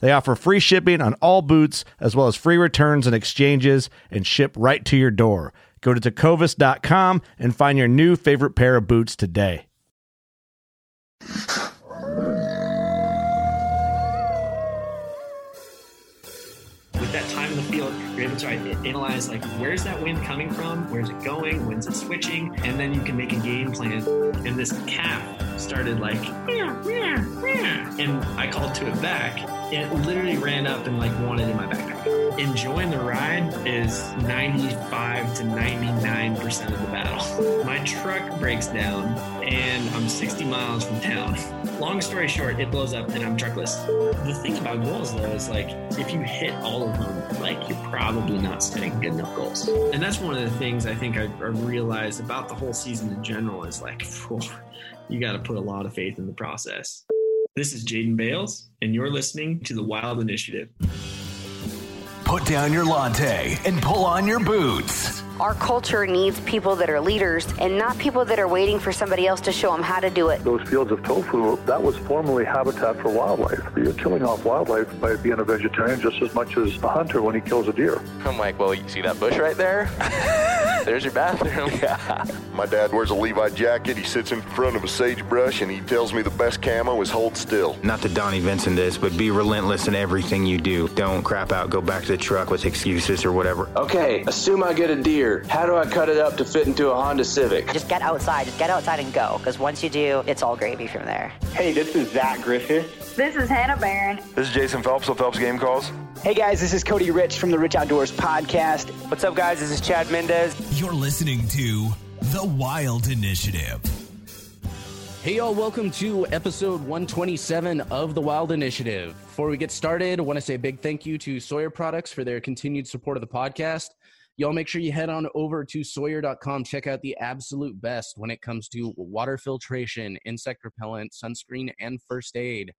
They offer free shipping on all boots, as well as free returns and exchanges, and ship right to your door. Go to tecovas.com and find your new favorite pair of boots today. with that time in the field, you're able to analyze like where's that wind coming from, where's it going, when's it switching, and then you can make a game plan. And this calf started like, and I called to it back. It literally ran up and like wanted in my backpack. Enjoying the ride is 95 to 99% of the battle. My truck breaks down and I'm 60 miles from town. Long story short, it blows up and I'm truckless. The thing about goals though is like if you hit all of them, like you're probably not setting good enough goals. And that's one of the things I think I, I realized about the whole season in general is like, whew, you got to put a lot of faith in the process. This is Jaden Bales, and you're listening to the Wild Initiative. Put down your latte and pull on your boots. Our culture needs people that are leaders and not people that are waiting for somebody else to show them how to do it. Those fields of tofu, that was formerly habitat for wildlife. You're killing off wildlife by being a vegetarian just as much as a hunter when he kills a deer. I'm like, well, you see that bush right there? There's your bathroom. Yeah. My dad wears a Levi jacket. He sits in front of a sagebrush and he tells me the best camo is hold still. Not that Donnie Vincent this, but be relentless in everything you do. Don't crap out, go back to the truck with excuses or whatever. Okay, assume I get a deer. How do I cut it up to fit into a Honda Civic? Just get outside. Just get outside and go. Because once you do, it's all gravy from there. Hey, this is Zach Griffith. This is Hannah Barron. This is Jason Phelps of Phelps Game Calls. Hey guys, this is Cody Rich from the Rich Outdoors Podcast. What's up, guys? This is Chad Mendez. You're listening to The Wild Initiative. Hey, y'all, welcome to episode 127 of The Wild Initiative. Before we get started, I want to say a big thank you to Sawyer Products for their continued support of the podcast. Y'all make sure you head on over to Sawyer.com. Check out the absolute best when it comes to water filtration, insect repellent, sunscreen, and first aid.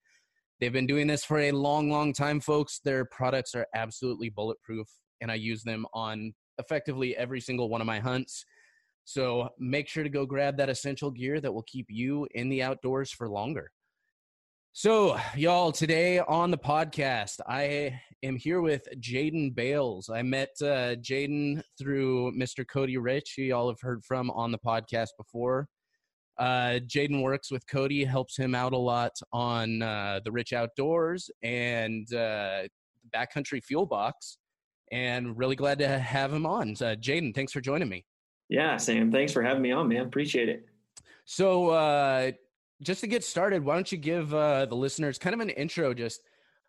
They've been doing this for a long, long time, folks. Their products are absolutely bulletproof, and I use them on effectively every single one of my hunts. So make sure to go grab that essential gear that will keep you in the outdoors for longer. So, y'all, today on the podcast, I am here with Jaden Bales. I met uh, Jaden through Mr. Cody Rich, who y'all have heard from on the podcast before. Uh, Jaden works with Cody, helps him out a lot on uh, the Rich Outdoors and uh, Backcountry Fuel Box, and really glad to have him on. Uh, Jaden, thanks for joining me. Yeah, Sam, thanks for having me on, man. Appreciate it. So, uh, just to get started, why don't you give uh, the listeners kind of an intro just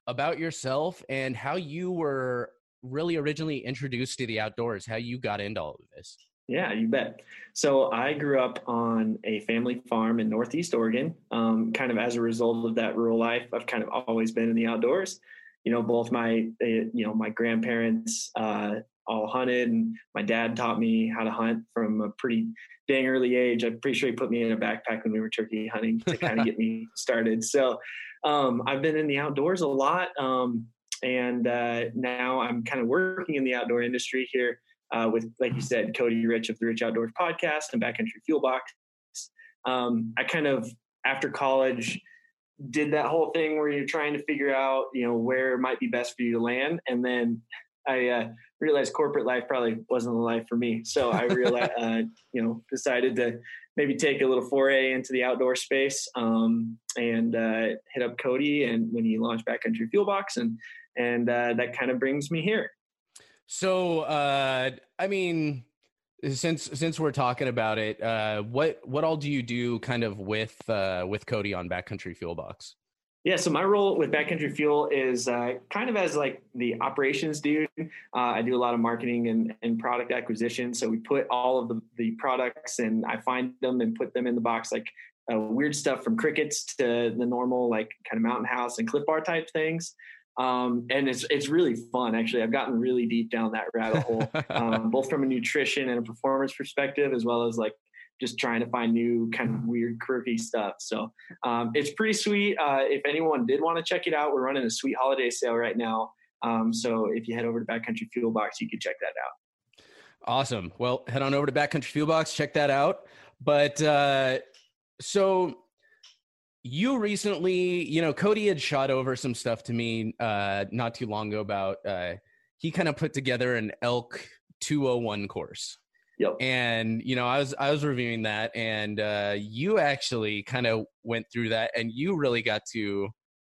about yourself and how you were really originally introduced to the outdoors, how you got into all of this? Yeah, you bet. So I grew up on a family farm in Northeast Oregon. Um, kind of as a result of that rural life, I've kind of always been in the outdoors. You know, both my, uh, you know, my grandparents uh, all hunted, and my dad taught me how to hunt from a pretty dang early age. I'm pretty sure he put me in a backpack when we were turkey hunting to kind of get me started. So um, I've been in the outdoors a lot. Um, and uh, now I'm kind of working in the outdoor industry here uh, with, like you said, Cody Rich of the Rich Outdoors podcast and Backcountry Fuel Box. Um, I kind of after college did that whole thing where you're trying to figure out, you know, where might be best for you to land, and then I uh, realized corporate life probably wasn't the life for me. So I realized, uh, you know, decided to maybe take a little foray into the outdoor space um, and uh, hit up Cody and when he launched Backcountry Fuel Box, and and uh, that kind of brings me here. So, uh, I mean, since since we're talking about it, uh, what what all do you do kind of with uh, with Cody on Backcountry Fuel Box? Yeah, so my role with Backcountry Fuel is uh, kind of as like the operations dude. Uh, I do a lot of marketing and, and product acquisition. So we put all of the, the products and I find them and put them in the box, like uh, weird stuff from crickets to the normal like kind of mountain house and Clif Bar type things. Um, and it's it's really fun actually. I've gotten really deep down that rabbit hole, um, both from a nutrition and a performance perspective, as well as like just trying to find new kind of weird quirky stuff. So um, it's pretty sweet. Uh, if anyone did want to check it out, we're running a sweet holiday sale right now. Um, so if you head over to Backcountry Fuel Box, you can check that out. Awesome. Well, head on over to Backcountry Fuel Box, check that out. But uh, so you recently, you know, Cody had shot over some stuff to me uh, not too long ago about uh, he kind of put together an elk 201 course. Yep. And you know, I was I was reviewing that, and uh, you actually kind of went through that, and you really got to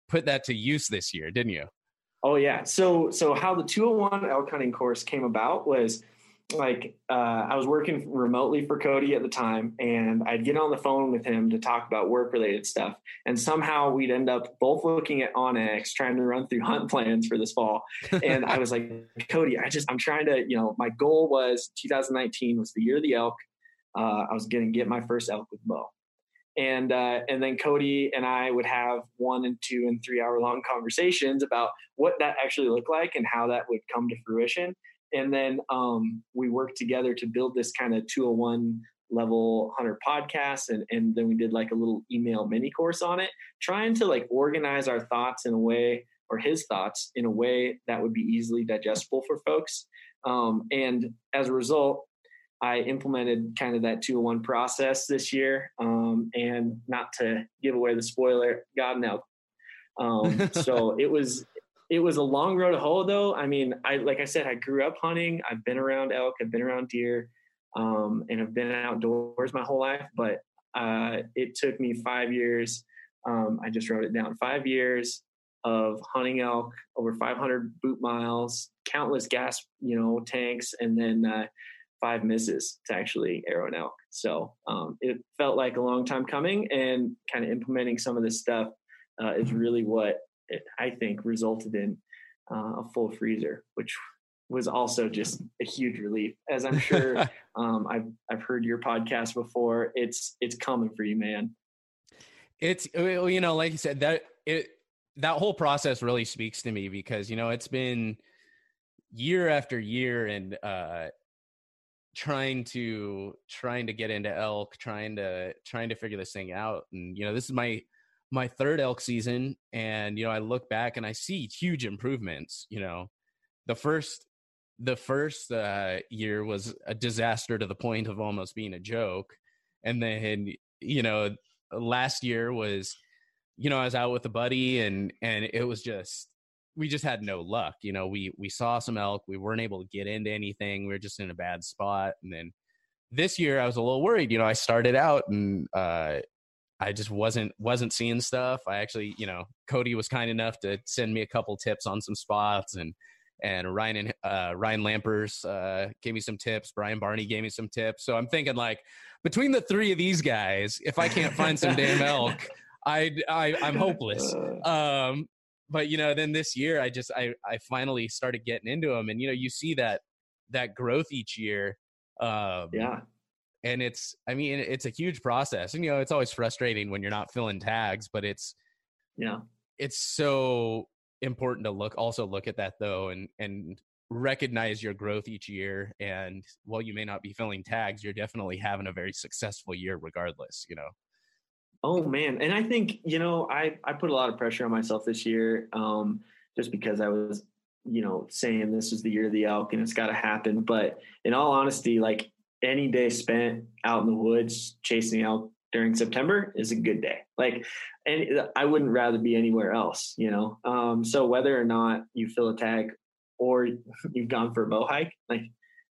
put that to use this year, didn't you? Oh yeah. So so how the 201 elk hunting course came about was like uh, I was working remotely for Cody at the time, and I'd get on the phone with him to talk about work related stuff. And somehow we'd end up both looking at onX, trying to run through hunt plans for this fall. And I was like, Cody, I just I'm trying to, you know, my goal was 2019 was the year of the elk. Uh, I was going to get my first elk with bow. And uh, and then Cody and I would have one and two and three hour long conversations about what that actually looked like and how that would come to fruition and then um, we worked together to build this kind of 201 level hunter podcast and, and then we did like a little email mini course on it trying to like organize our thoughts in a way or his thoughts in a way that would be easily digestible for folks. Um, and as a result i implemented kind of that 201 process this year um, and not to give away the spoiler god elk um, so it was it was a long road to hoe though. I mean, I like I said, I grew up hunting. I've been around elk, I've been around deer, um, and I've been outdoors my whole life. But uh, it took me five years. Um, I just wrote it down. Five years of hunting elk, over 500 boot miles, countless gas, you know, tanks, and then uh, five misses to actually arrow an elk. So um, it felt like a long time coming, and kind of implementing some of this stuff uh, is really what it, I think resulted in uh, a full freezer, which was also just a huge relief. As I'm sure um, I've I've heard your podcast before. It's it's coming for you, man. It's you know, like you said, that it that whole process really speaks to me because you know it's been year after year and uh trying to trying to get into elk trying to trying to figure this thing out and you know this is my my third elk season and you know i look back and i see huge improvements you know. The first the first uh, year was a disaster to the point of almost being a joke and then you know last year was you know i was out with a buddy and and it was just we just had no luck you know. We we saw some elk we weren't able to get into anything we were just in a bad spot and then this year i was a little worried you know i started out and uh I just wasn't wasn't seeing stuff. I actually, you know, Cody was kind enough to send me a couple tips on some spots, and and Ryan and uh, Ryan Lampers uh, gave me some tips. Brian Barney gave me some tips. So I'm thinking like between the three of these guys, if I can't find some damn elk, I, I I'm hopeless. Um, but you know, then this year I just I I finally started getting into them, and you know, you see that that growth each year. Um, yeah and it's i mean it's a huge process and you know it's always frustrating when you're not filling tags but it's yeah it's so important to look also look at that though and and recognize your growth each year and while you may not be filling tags you're definitely having a very successful year regardless you know oh man and i think you know i i put a lot of pressure on myself this year um just because I was, you know, saying this is the year of the elk and it's got to happen. But in all honesty, like any day spent out in the woods chasing elk during September is a good day. Like, and I wouldn't rather be anywhere else, you know? Um, so whether or not you fill a tag or you've gone for a bow hike, like,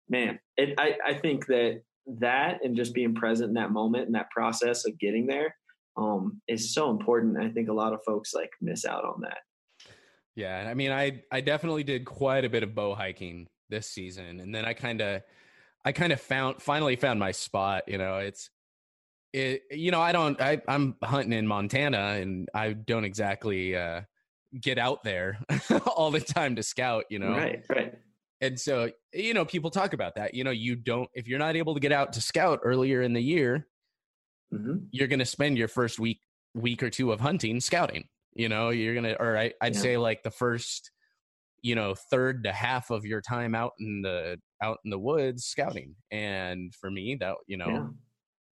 man, it, I, I think that that and just being present in that moment and that process of getting there um, is so important. I think a lot of folks like miss out on that. Yeah, I mean, I I definitely did quite a bit of bow hiking this season, and then I kind of I kind of found finally found my spot. You know, it's it. You know, I don't. I I'm hunting in Montana, and I don't exactly uh, get out there all the time to scout. You know, right, right. And so, you know, people talk about that. You know, you don't if you're not able to get out to scout earlier in the year, mm-hmm. you're going to spend your first week week or two of hunting scouting. You know, you're gonna, or I, I'd yeah. say like the first you know third to half of your time out in the out in the woods scouting. And for me that you know yeah.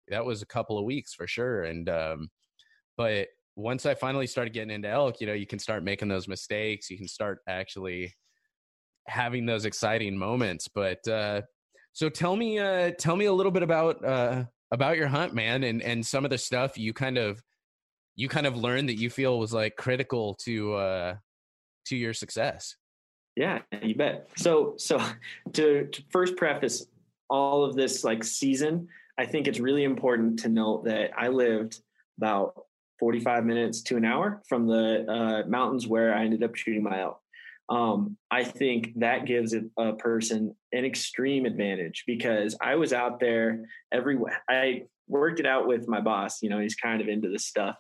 that was a couple of weeks for sure. And um but once i finally started getting into elk you know you can start making those mistakes. You can start actually having those exciting moments. But uh so tell me uh tell me a little bit about uh about your hunt man and and some of the stuff you kind of you kind of learned that you feel was like critical to uh to your success yeah, you bet. So, so to, to first preface all of this like season, I think it's really important to note that I lived about 45 minutes to an hour from the uh, mountains where I ended up shooting my elk. Um, I think that gives a person an extreme advantage because I was out there every. I worked it out with my boss. You know, he's kind of into this stuff,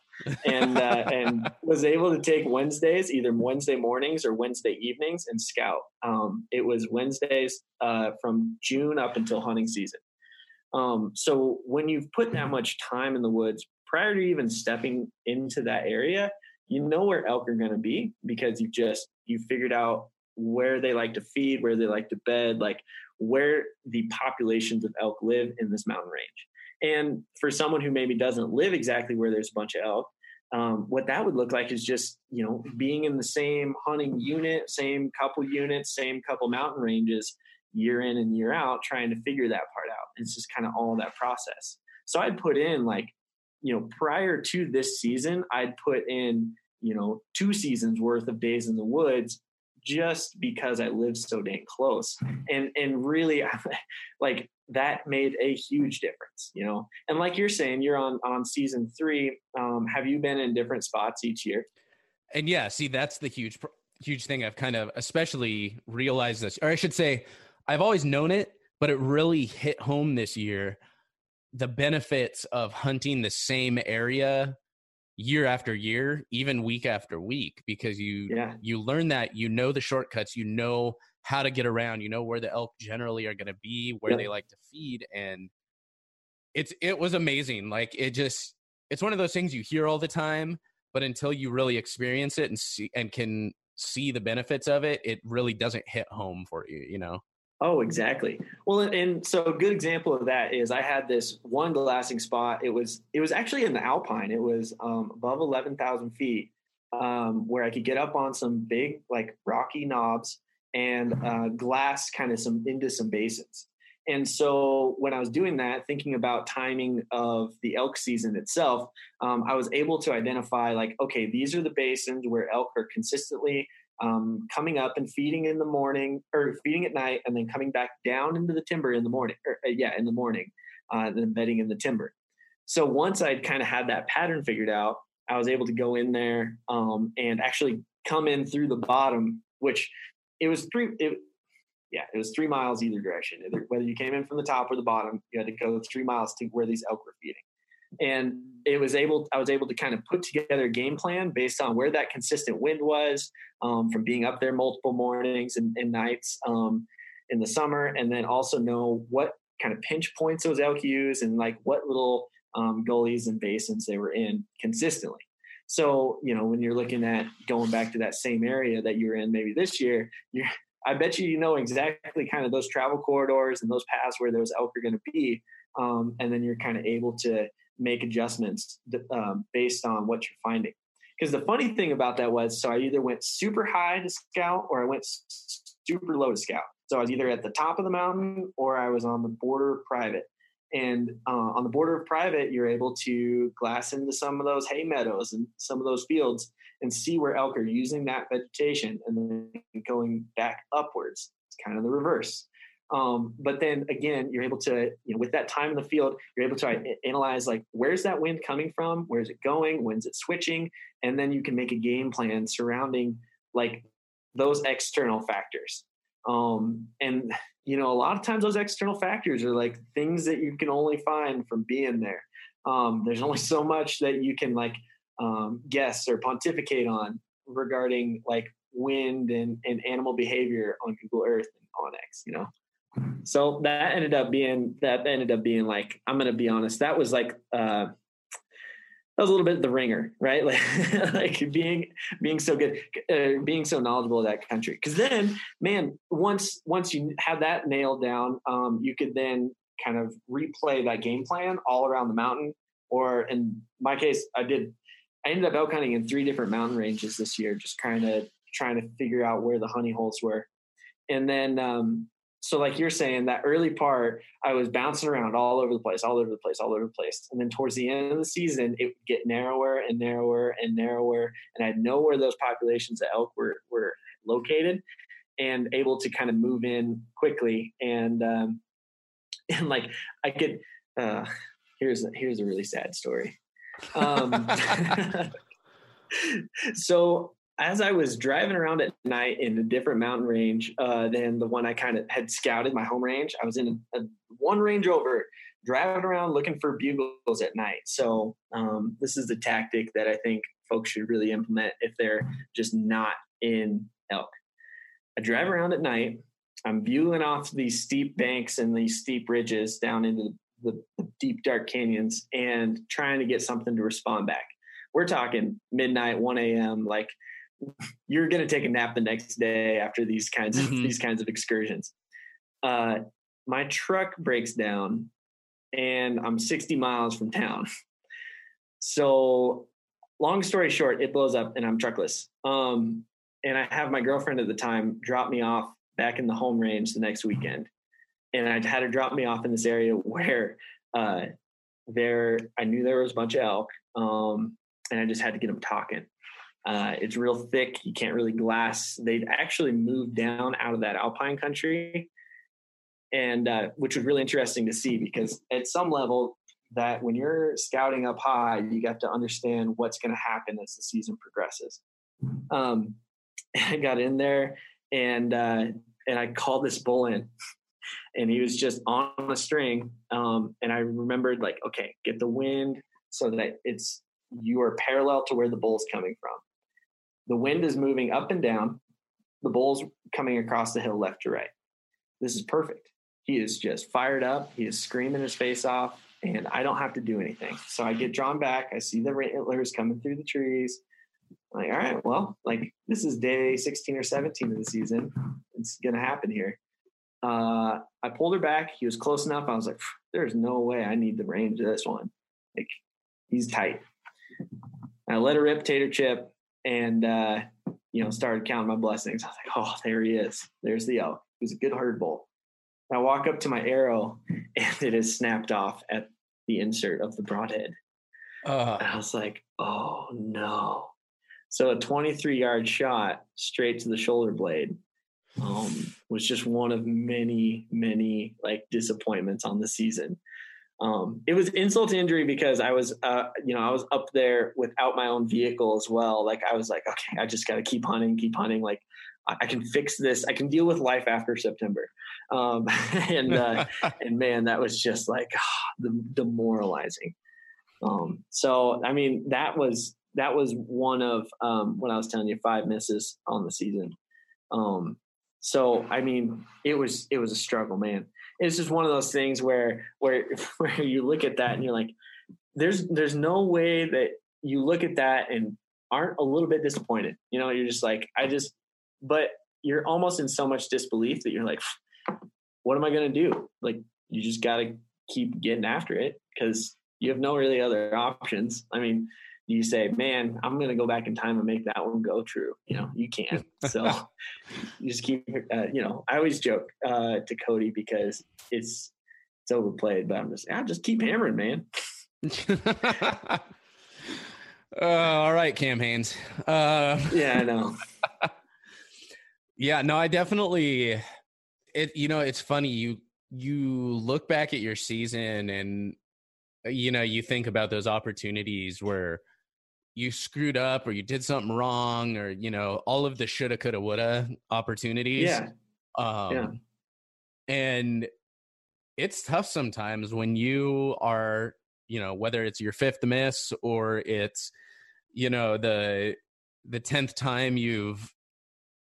and uh, and was able to take Wednesdays, either Wednesday mornings or Wednesday evenings, and scout. Um, it was Wednesdays uh, from June up until hunting season. Um, so when you've put that much time in the woods prior to even stepping into that area, you know where elk are going to be because you just you figured out where they like to feed, where they like to bed, like where the populations of elk live in this mountain range. And for someone who maybe doesn't live exactly where there's a bunch of elk, um, what that would look like is just you know being in the same hunting unit, same couple units, same couple mountain ranges year in and year out, trying to figure that part out. It's just kind of all that process. So I'd put in like you know prior to this season, I'd put in you know two seasons worth of days in the woods just because I live so dang close. And and really like that made a huge difference, you know. And like you're saying, you're on on season 3. Um have you been in different spots each year? And yeah, see that's the huge huge thing I've kind of especially realized this or I should say I've always known it, but it really hit home this year the benefits of hunting the same area year after year, even week after week, because you yeah. you learn that you know the shortcuts, you know how to get around, you know where the elk generally are going to be, where yeah. they like to feed, and it's it was amazing. Like it just it's one of those things you hear all the time, but until you really experience it and see and can see the benefits of it, it really doesn't hit home for you. You know. Oh, exactly. Well, and so a good example of that is I had this one glassing spot. It was it was actually in the Alpine. It was um, above eleven thousand feet, um, where I could get up on some big like rocky knobs and uh, glass kind of some into some basins. And so when I was doing that, thinking about timing of the elk season itself, um, I was able to identify like, okay, these are the basins where elk are consistently um, coming up and feeding in the morning or feeding at night and then coming back down into the timber in the morning or, uh, yeah in the morning uh, then bedding in the timber. So once i'd kind of had that pattern figured out i was able to go in there um, and actually come in through the bottom which it was three it, yeah it was three miles either direction. Either whether you came in from the top or the bottom you had to go three miles to where these elk were feeding and it was able i was able to kind of put together a game plan based on where that consistent wind was um, from being up there multiple mornings and, and nights um, in the summer and then also know what kind of pinch points those elk use and like what little um, gullies and basins they were in consistently. So you know when you're looking at going back to that same area that you're in maybe this year you're I bet you you know exactly kind of those travel corridors and those paths where those elk are going to be, um, and then you're kind of able to make adjustments um, based on what you're finding. because the funny thing about that was, so I either went super high to scout or I went super low to scout. So I was either at the top of the mountain or I was on the border of private. And uh, on the border of private, you're able to glass into some of those hay meadows and some of those fields and see where elk are using that vegetation and then going back upwards. It's kind of the reverse. Um, but then again, you're able to, you know, with that time in the field, you're able to analyze like where's that wind coming from, where's it going, when's it switching, and then you can make a game plan surrounding like those external factors. Um, and you know, a lot of times those external factors are like things that you can only find from being there. Um, there's only so much that you can like um, guess or pontificate on regarding like wind and, and animal behavior on Google Earth and onX, you know? So that ended up being, that ended up being like, I'm going to be honest, that was like, uh, that was a little bit the ringer, right? Like, like being being so good, uh, being so knowledgeable of that country. Because then, man, once once you have that nailed down, um, you could then kind of replay that game plan all around the mountain. Or in my case, I did. I ended up elk hunting in three different mountain ranges this year, just kind of trying to figure out where the honey holes were. And then um, so like you're saying that early part i was bouncing around all over the place all over the place all over the place. And then towards the end of the season it would get narrower and narrower and narrower and i'd know where those populations of elk were were located and able to kind of move in quickly. And um and like i could uh here's a, here's a really sad story. Um so as I was driving around at night in a different mountain range uh, than the one I kind of had scouted my home range, I was in a, a, one range over driving around looking for bugles at night. So um, this is the tactic that I think folks should really implement if they're just not in elk. I drive around at night. I'm viewing off these steep banks and these steep ridges down into the, the deep dark canyons and trying to get something to respond back. We're talking midnight, 1 a.m. Like you're going to take a nap the next day after these kinds of mm-hmm. these kinds of excursions. Uh, my truck breaks down, and I'm 60 miles from town. So, long story short, it blows up, and I'm truckless. Um, and I have my girlfriend at the time drop me off back in the home range the next weekend, and I had her drop me off in this area where uh, there I knew there was a bunch of elk, um, and I just had to get them talking. Uh, it's real thick. You can't really glass. They'd actually moved down out of that alpine country, and uh, which was really interesting to see because at some level, that when you're scouting up high, you got to understand what's going to happen as the season progresses. Um, I got in there and uh, and I called this bull in, and he was just on a string. Um, and I remembered like, okay, get the wind so that it's you are parallel to where the bull's coming from. The wind is moving up and down. The bull's coming across the hill left to right. This is perfect. He is just fired up. He is screaming his face off, and I don't have to do anything. So I get drawn back. I see the antlers coming through the trees. I'm like, all right, well, like this is day 16 or 17 of the season. It's going to happen here. Uh, I pulled her back. He was close enough. I was like, there's no way I need the range of this one. Like, he's tight. I let her rip tater chip and uh, you know started counting my blessings. I was like, oh, there he is. There's the elk. He's a good herd bull. I walk up to my arrow, and it is snapped off at the insert of the broadhead. Uh, I was like, oh no. So a 23 yard shot straight to the shoulder blade um, was just one of many, many like disappointments on the season. Um, it was insult to injury because I was, uh, you know, I was up there without my own vehicle as well. Like I was like, okay, I just got to keep hunting, keep hunting. Like I can fix this. I can deal with life after September. Um, and uh, and man, that was just like oh, demoralizing. Um, so I mean, that was that was one of um, when I was telling you five misses on the season. Um, so I mean, it was it was a struggle, man it's just one of those things where where where you look at that and you're like, there's there's no way that you look at that and aren't a little bit disappointed. You know, you're just like, I just, but you're almost in so much disbelief that you're like, what am I going to do? Like, you just got to keep getting after it because you have no really other options. I mean, you say, man, I'm going to go back in time and make that one go true? You know, you can't. So you just keep, uh, you know, I always joke uh, to Cody because it's, it's overplayed, but I'm just, I just keep hammering, man. uh, all right, Cam Hanes. Uh, yeah, I know. yeah, no, I definitely, it, you know, it's funny. You, you look back at your season and, you know, you think about those opportunities where, you screwed up or you did something wrong or you know all of the shoulda coulda woulda opportunities yeah um yeah. and it's tough sometimes when you are you know whether it's your fifth miss or it's you know the the 10th time you've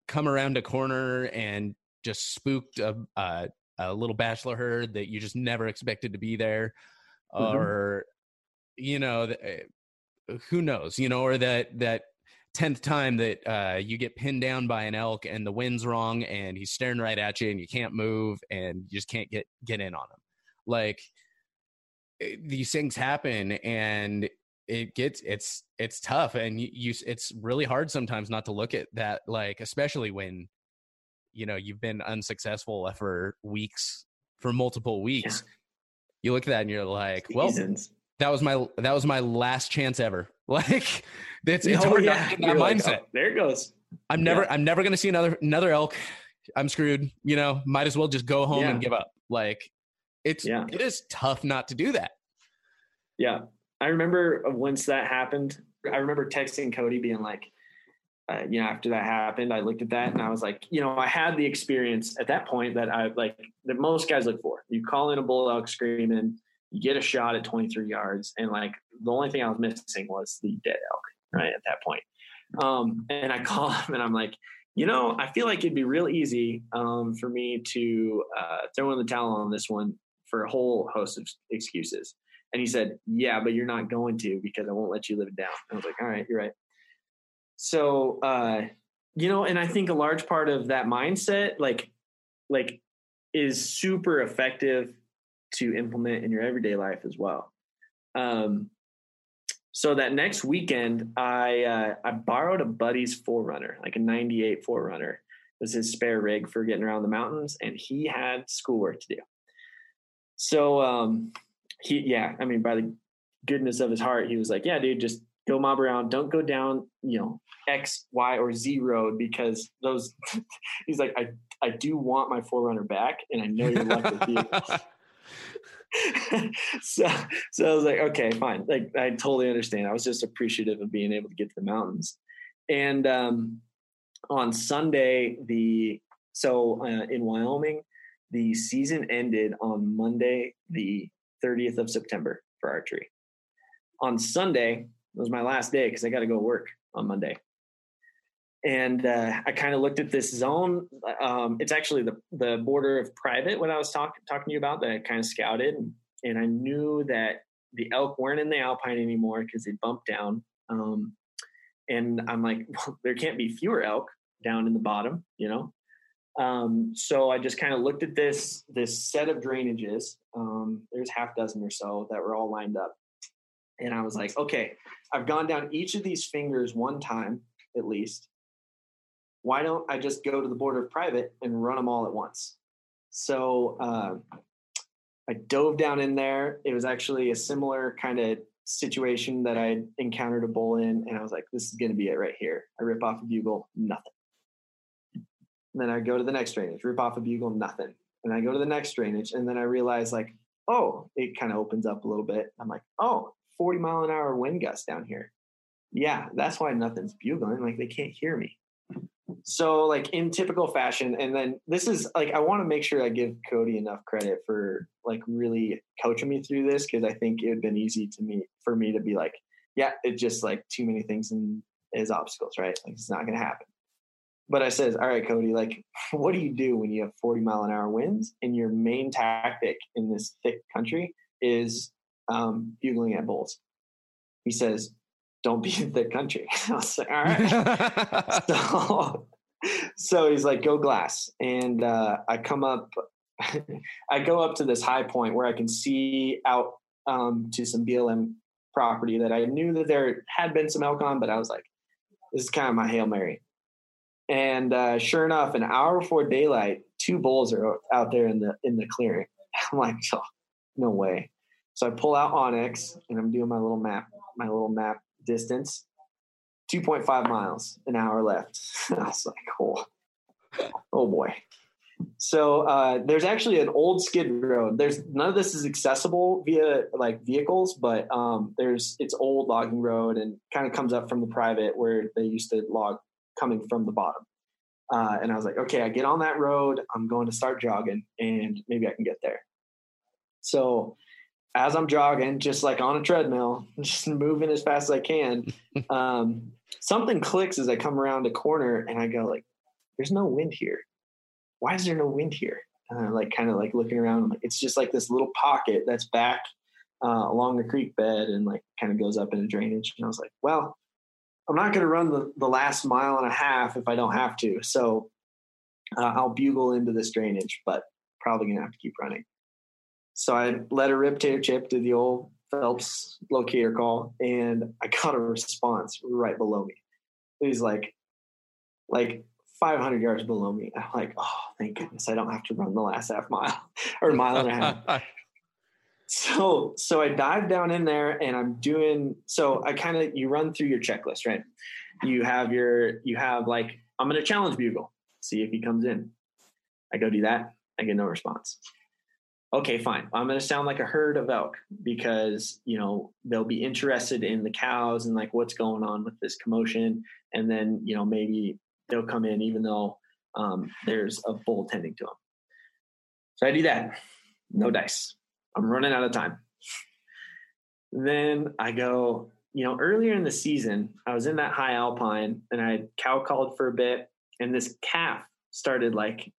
come around a corner and just spooked a, a, a little bachelor herd that you just never expected to be there mm-hmm. or you know eh, who knows, you know, or that that tenth time that uh, you get pinned down by an elk and the wind's wrong and he's staring right at you and you can't move and you just can't get get in on him. Like eh, these things happen and it gets it's it's tough and you, you it's really hard sometimes not to look at that like especially when you know you've been unsuccessful for weeks for multiple weeks yeah. you look at that and you're like well that was my that was my last chance ever. Like it's it's oh, hard yeah. not that mindset. Like, oh, there it goes. I'm never yeah. I'm never gonna see another another elk. I'm screwed. You know, might as well just go home yeah. and give up. Like it's yeah. it is tough not to do that. Yeah, I remember once that happened. I remember texting Cody being like, uh, you know, after that happened, I looked at that and I was like, you know, I had the experience at that point that I like that most guys look for. You call in a bull elk screaming get a shot at 23 yards, and like the only thing I was missing was the dead elk, right at that point. Um, and I call him, and I'm like, you know, I feel like it'd be real easy um, for me to uh, throw in the towel on this one for a whole host of excuses. And he said, "Yeah, but you're not going to because I won't let you live it down." I was like, "All right, you're right." So, uh, you know, and I think a large part of that mindset, like, like, is super effective to implement in your everyday life as well. Um, so that next weekend, I uh, I borrowed a buddy's 4Runner, like a '98 4Runner. It was his spare rig for getting around the mountains, and he had schoolwork to do. So um, he, yeah, I mean, by the goodness of his heart, he was like, "Yeah, dude, just go mob around. Don't go down, you know, X, Y, or Z road because those." he's like, "I I do want my 4Runner back, and I know you're luck with you." so so I was like, okay, fine. Like I totally understand. I was just appreciative of being able to get to the mountains. And um, on Sunday, the so uh, in Wyoming, the season ended on Monday, the 30th of September for archery. On Sunday was my last day because I got to go work on Monday and uh, I kind of looked at this zone. Um, it's actually the the border of private. What I was talking talking to you about that I kind of scouted, and I knew that the elk weren't in the alpine anymore because they bumped down. Um, and I'm like, well, there can't be fewer elk down in the bottom, you know. Um, so I just kind of looked at this this set of drainages. Um, there's half dozen or so that were all lined up, and I was like, okay, I've gone down each of these fingers one time at least why don't I just go to the border of private and run them all at once? So uh, I dove down in there. It was actually a similar kind of situation that I encountered a bull in, and I was like, this is going to be it right here. I rip off a bugle, nothing. And then I go to the next drainage, rip off a bugle, nothing. And I go to the next drainage, and then I realize, like, oh, it kind of opens up a little bit. I'm like, oh, 40 mile an hour wind gust down here. Yeah, that's why nothing's bugling. Like, they can't hear me. So, like in typical fashion, and then this is like I want to make sure I give Cody enough credit for like really coaching me through this because I think it would been easy to me for me to be like, yeah, it's just like too many things and is obstacles, right? Like it's not to happen. But I says, all right, Cody, like, what do you do when you have 40 mile an hour winds and your main tactic in this thick country is um, bugling at bulls? He says, don't be in the country. I was like, all right. so, so he's like, go glass. And uh, I come up, I go up to this high point where I can see out um, to some BLM property that I knew that there had been some elk on, but I was like, this is kind of my hail mary. And uh, sure enough, an hour before daylight, two bulls are out there in the in the clearing. I'm like, oh, no way. So I pull out onX and I'm doing my little map, my little map distance. 2.5 miles, an hour left. I was like, oh, oh boy. So uh, there's actually an old skid road. There's none of this is accessible via like vehicles, but um, there's it's old logging road and kind of comes up from the private where they used to log coming from the bottom. Uh, and I was like, okay, I get on that road. I'm going to start jogging, and maybe I can get there. So as I'm jogging, just like on a treadmill, just moving as fast as I can, um, something clicks as I come around a corner, and I go like, "There's no wind here. Why is there no wind here?" And I'm like, kind of like looking around. Like, it's just like this little pocket that's back uh, along the creek bed, and like kind of goes up into drainage. And I was like, "Well, I'm not going to run the, the last mile and a half if I don't have to. So uh, I'll bugle into this drainage, but probably going to have to keep running. So I let a rip tater chip to the old Phelps locator call, and I got a response right below me. He's like, like 500 yards below me. I'm like, oh, thank goodness I don't have to run the last half mile or mile and a half. so so I dive down in there and I'm doing so I kind of you run through your checklist, right? You have your you have like I'm gonna challenge bugle, see if he comes in. I go do that, I get no response. Okay, fine. I'm gonna sound like a herd of elk because you know they'll be interested in the cows and like what's going on with this commotion, and then you know maybe they'll come in even though um, there's a bull tending to them. So I do that. No dice. I'm running out of time. Then I go, you know, earlier in the season, I was in that high alpine and I cow called for a bit, and this calf started like,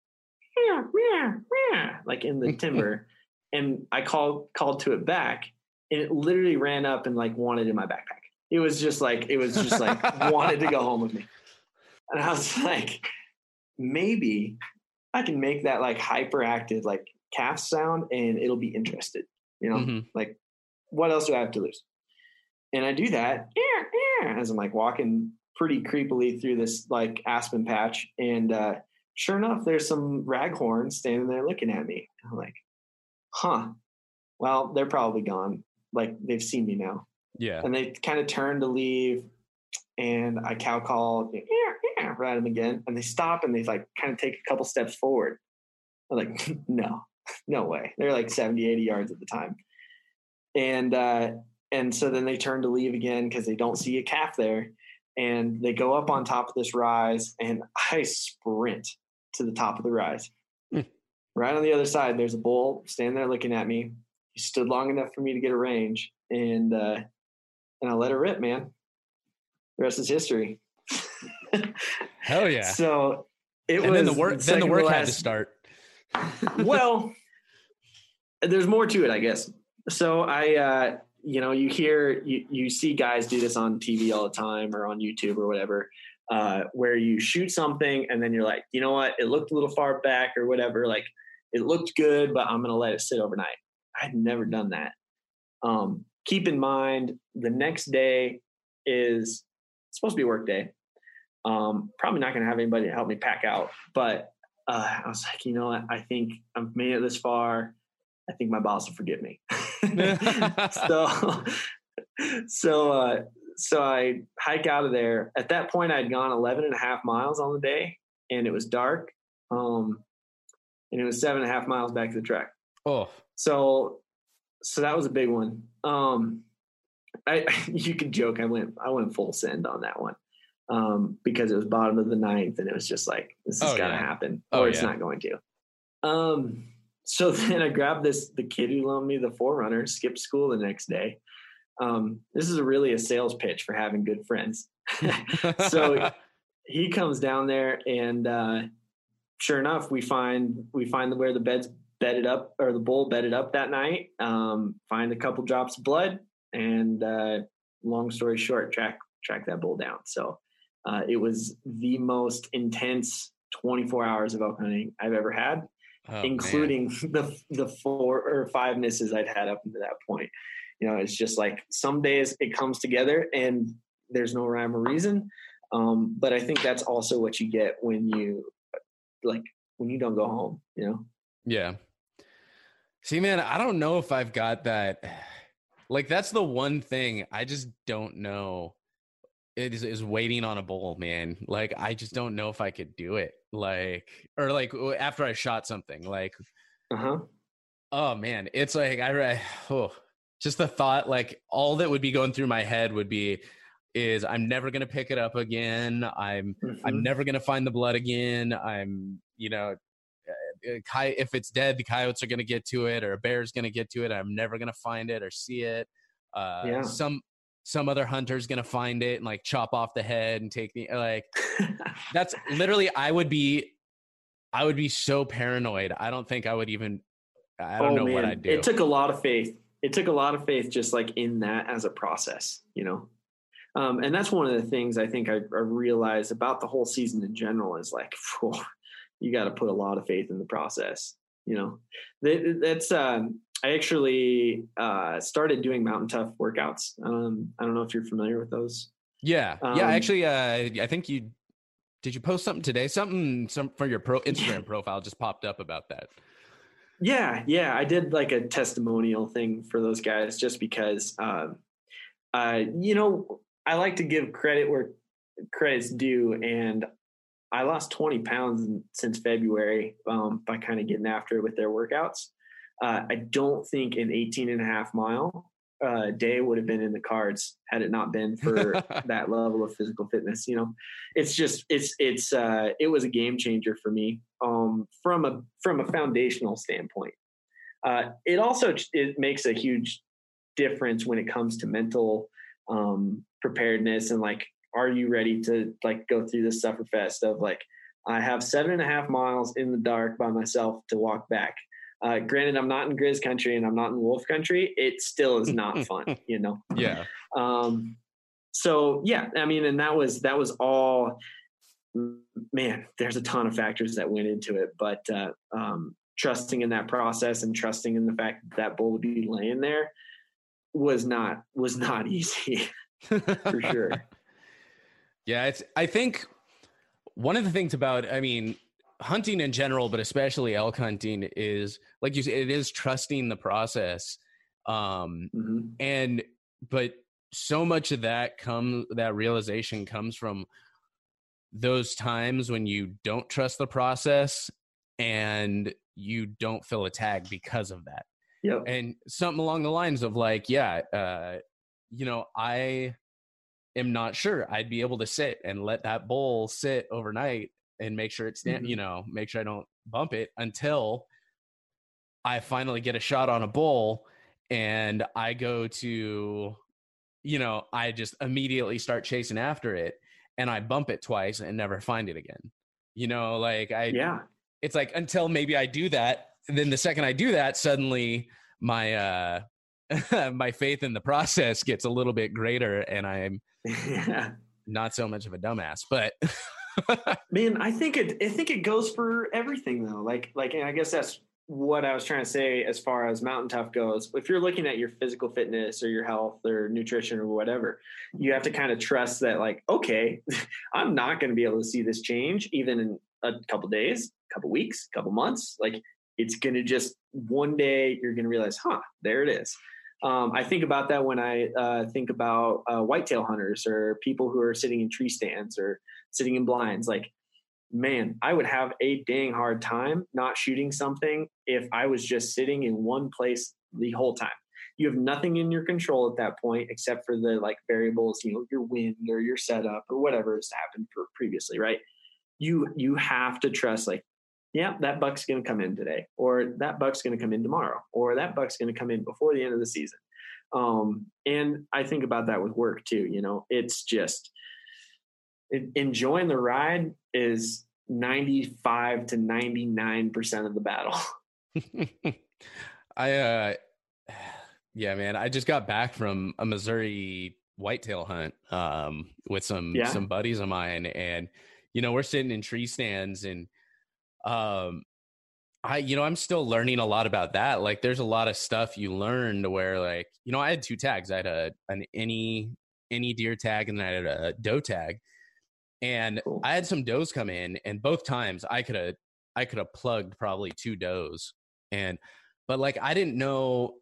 meow, meow, meow, like in the timber, and I called called to it back, and it literally ran up and like wanted in my backpack. It was just like it was just like wanted to go home with me, and I was like, maybe I can make that like hyperactive like calf sound and it'll be interested. You know, mm-hmm. like what else do I have to lose? And I do that as I'm like walking pretty creepily through this like aspen patch. And uh, sure enough, there's some raghorns standing there looking at me. I'm like, huh, well, they're probably gone. Like they've seen me now. Yeah. And they kind of turn to leave. And I cow call, yeah, yeah, at them again. And they stop and they like kind of take a couple steps forward. I'm like, no, no way. They're like 70, 80 yards at the time. And uh, and so then they turn to leave again because they don't see a calf there. And they go up on top of this rise, and I sprint to the top of the rise. Mm. Right on the other side, there's a bull standing there looking at me. He stood long enough for me to get a range, and uh, and I let her rip, man. The rest is history. Hell yeah! So it and was. Then the work. Then the work had to start well, there's more to it, I guess. So I, uh, you know, you hear, you, you see guys do this on TV all the time or on YouTube or whatever, uh, where you shoot something and then you're like, you know what, it looked a little far back or whatever. Like it looked good, but I'm going to let it sit overnight. I'd never done that. Um, keep in mind the next day is supposed to be work day. Um, probably not going to have anybody to help me pack out, but uh, I was like, you know what? I think I've made it this far. I think my boss will forgive me. so, so, uh, so I hike out of there. At that point, I'd gone 11 and a half miles on the day and it was dark. Um, and it was seven and a half miles back to the track. Oh, so, so that was a big one. Um, I, you could joke. I went, I went full send on that one um, because it was bottom of the ninth, and it was just like this is oh, gonna yeah. happen, or oh, it's yeah. not going to. Um, so then I grabbed this the kid who loaned me the 4Runner, skipped school the next day. Um, this is really a sales pitch for having good friends. so he comes down there, and uh, sure enough, we find we find where the bed's bedded up or the bull bedded up that night. Um, find a couple drops of blood, and uh, long story short, track track that bull down. So uh, it was the most intense 24 hours of elk hunting I've ever had, oh, including the the four or five misses I'd had up to that point. You know, it's just like some days it comes together and there's no rhyme or reason. Um, but I think that's also what you get when you like when you don't go home, you know? Yeah. See, man, I don't know if I've got that. Like, that's the one thing I just don't know. It is, is waiting on a bowl, man. Like, I just don't know if I could do it. Like, or like after I shot something, like, uh huh. Oh man, it's like I, oh, just the thought, like all that would be going through my head would be, is I'm never gonna pick it up again. I'm mm-hmm. I'm never gonna find the blood again. I'm you know uh, uh, if it's dead, the coyotes are going to get to it, or a bear's going to get to it. I'm never going to find it or see it. Uh, yeah. Some some other hunter's going to find it and like chop off the head and take the like. that's literally. I would be, I would be so paranoid. I don't think I would even. I don't oh, know man. what I'd do. It took a lot of faith. It took a lot of faith, just like in that as a process, you know. Um, and that's one of the things I think I, I realized about the whole season in general is like, you got to put a lot of faith in the process. You know, that, that's um, I actually uh, started doing mountain tough workouts. Um, I don't know if you're familiar with those. Yeah, um, yeah. Actually, uh, I think you did. You post something today? Something some for your pro Instagram profile just popped up about that. Yeah, yeah. I did like a testimonial thing for those guys just because, um, uh, you know, I like to give credit where credit's due, and I lost 20 pounds since February um, by kind of getting after it with their workouts. Uh, I don't think an 18 and a half mile uh, day would have been in the cards had it not been for that level of physical fitness. You know, it's just it's it's uh, it was a game changer for me um, from a from a foundational standpoint. Uh, it also it makes a huge difference when it comes to mental um, preparedness and like are you ready to like go through this sufferfest of like I have seven and a half miles in the dark by myself to walk back. Uh, granted, I'm not in Grizz country and I'm not in wolf country. It still is not fun, you know? Yeah. Um, so yeah, I mean, and that was, that was all, man, there's a ton of factors that went into it, but, uh, um, trusting in that process and trusting in the fact that, that bull would be laying there was not, was not easy for sure. Yeah, it's. I think one of the things about, I mean, hunting in general, but especially elk hunting, is like you said, it is trusting the process. Um, mm-hmm. and but so much of that comes that realization comes from those times when you don't trust the process and you don't fill a tag because of that. Yep. And something along the lines of like, yeah, uh, you know, I am not sure I'd be able to sit and let that bull sit overnight and make sure it's stand, mm-hmm. you know, make sure I don't bump it until I finally get a shot on a bull and I go to, you know, I just immediately start chasing after it and I bump it twice and never find it again. You know, like I, yeah, it's like until maybe I do that. then the second I do that, suddenly my, uh, my faith in the process gets a little bit greater and I'm yeah. not so much of a dumbass, but man, I think it I think it goes for everything though. Like like and I guess that's what I was trying to say as far as mountain tough goes. If you're looking at your physical fitness or your health or nutrition or whatever, you have to kind of trust that like, okay, I'm not going to be able to see this change even in a couple days, couple weeks, couple months. Like it's going to just one day you're going to realize, huh, there it is. Um, I think about that when I uh, think about uh, whitetail hunters or people who are sitting in tree stands or sitting in blinds. Like, man, I would have a dang hard time not shooting something if I was just sitting in one place the whole time. You have nothing in your control at that point except for the like variables, you know, your wind or your setup or whatever has happened for previously, right? You you have to trust like yeah, that buck's going to come in today, or that buck's going to come in tomorrow, or that buck's going to come in before the end of the season. Um, and I think about that with work too. You know, it's just enjoying the ride is 95 to 99% of the battle. I, uh, yeah, man, I just got back from a Missouri whitetail hunt, um, with some, yeah. some buddies of mine. And, you know, we're sitting in tree stands and, um, I, you know, I'm still learning a lot about that. Like, there's a lot of stuff you learn to where, like, you know, I had two tags. I had a an any any deer tag, and then I had a doe tag. And cool. I had some does come in, and both times I could have I could have plugged probably two does, and but like I didn't know,